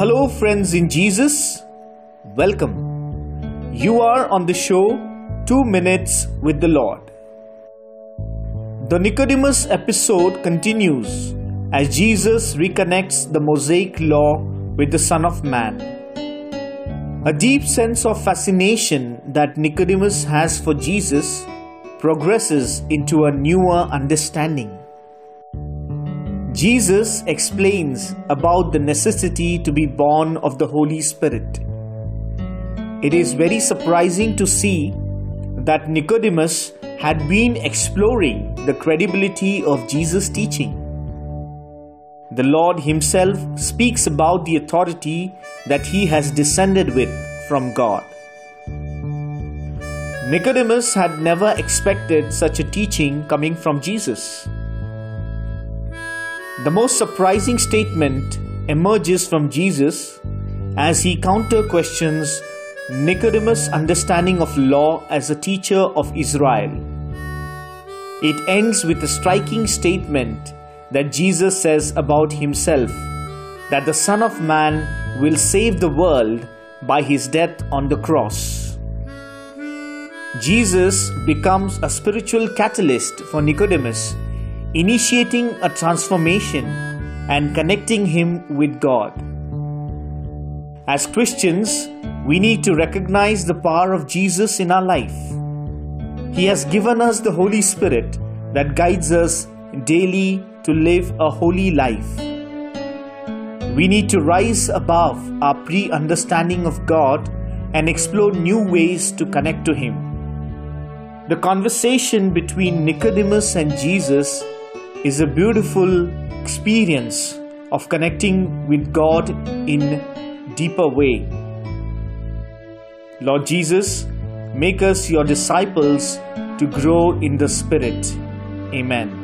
Hello, friends in Jesus. Welcome. You are on the show Two Minutes with the Lord. The Nicodemus episode continues as Jesus reconnects the Mosaic law with the Son of Man. A deep sense of fascination that Nicodemus has for Jesus progresses into a newer understanding. Jesus explains about the necessity to be born of the Holy Spirit. It is very surprising to see that Nicodemus had been exploring the credibility of Jesus' teaching. The Lord Himself speaks about the authority that He has descended with from God. Nicodemus had never expected such a teaching coming from Jesus. The most surprising statement emerges from Jesus as he counter questions Nicodemus' understanding of law as a teacher of Israel. It ends with a striking statement that Jesus says about himself that the Son of Man will save the world by his death on the cross. Jesus becomes a spiritual catalyst for Nicodemus initiating a transformation and connecting him with God. As Christians, we need to recognize the power of Jesus in our life. He has given us the Holy Spirit that guides us daily to live a holy life. We need to rise above our pre understanding of God and explore new ways to connect to Him. The conversation between Nicodemus and Jesus is a beautiful experience of connecting with God in deeper way. Lord Jesus, make us your disciples to grow in the Spirit. Amen.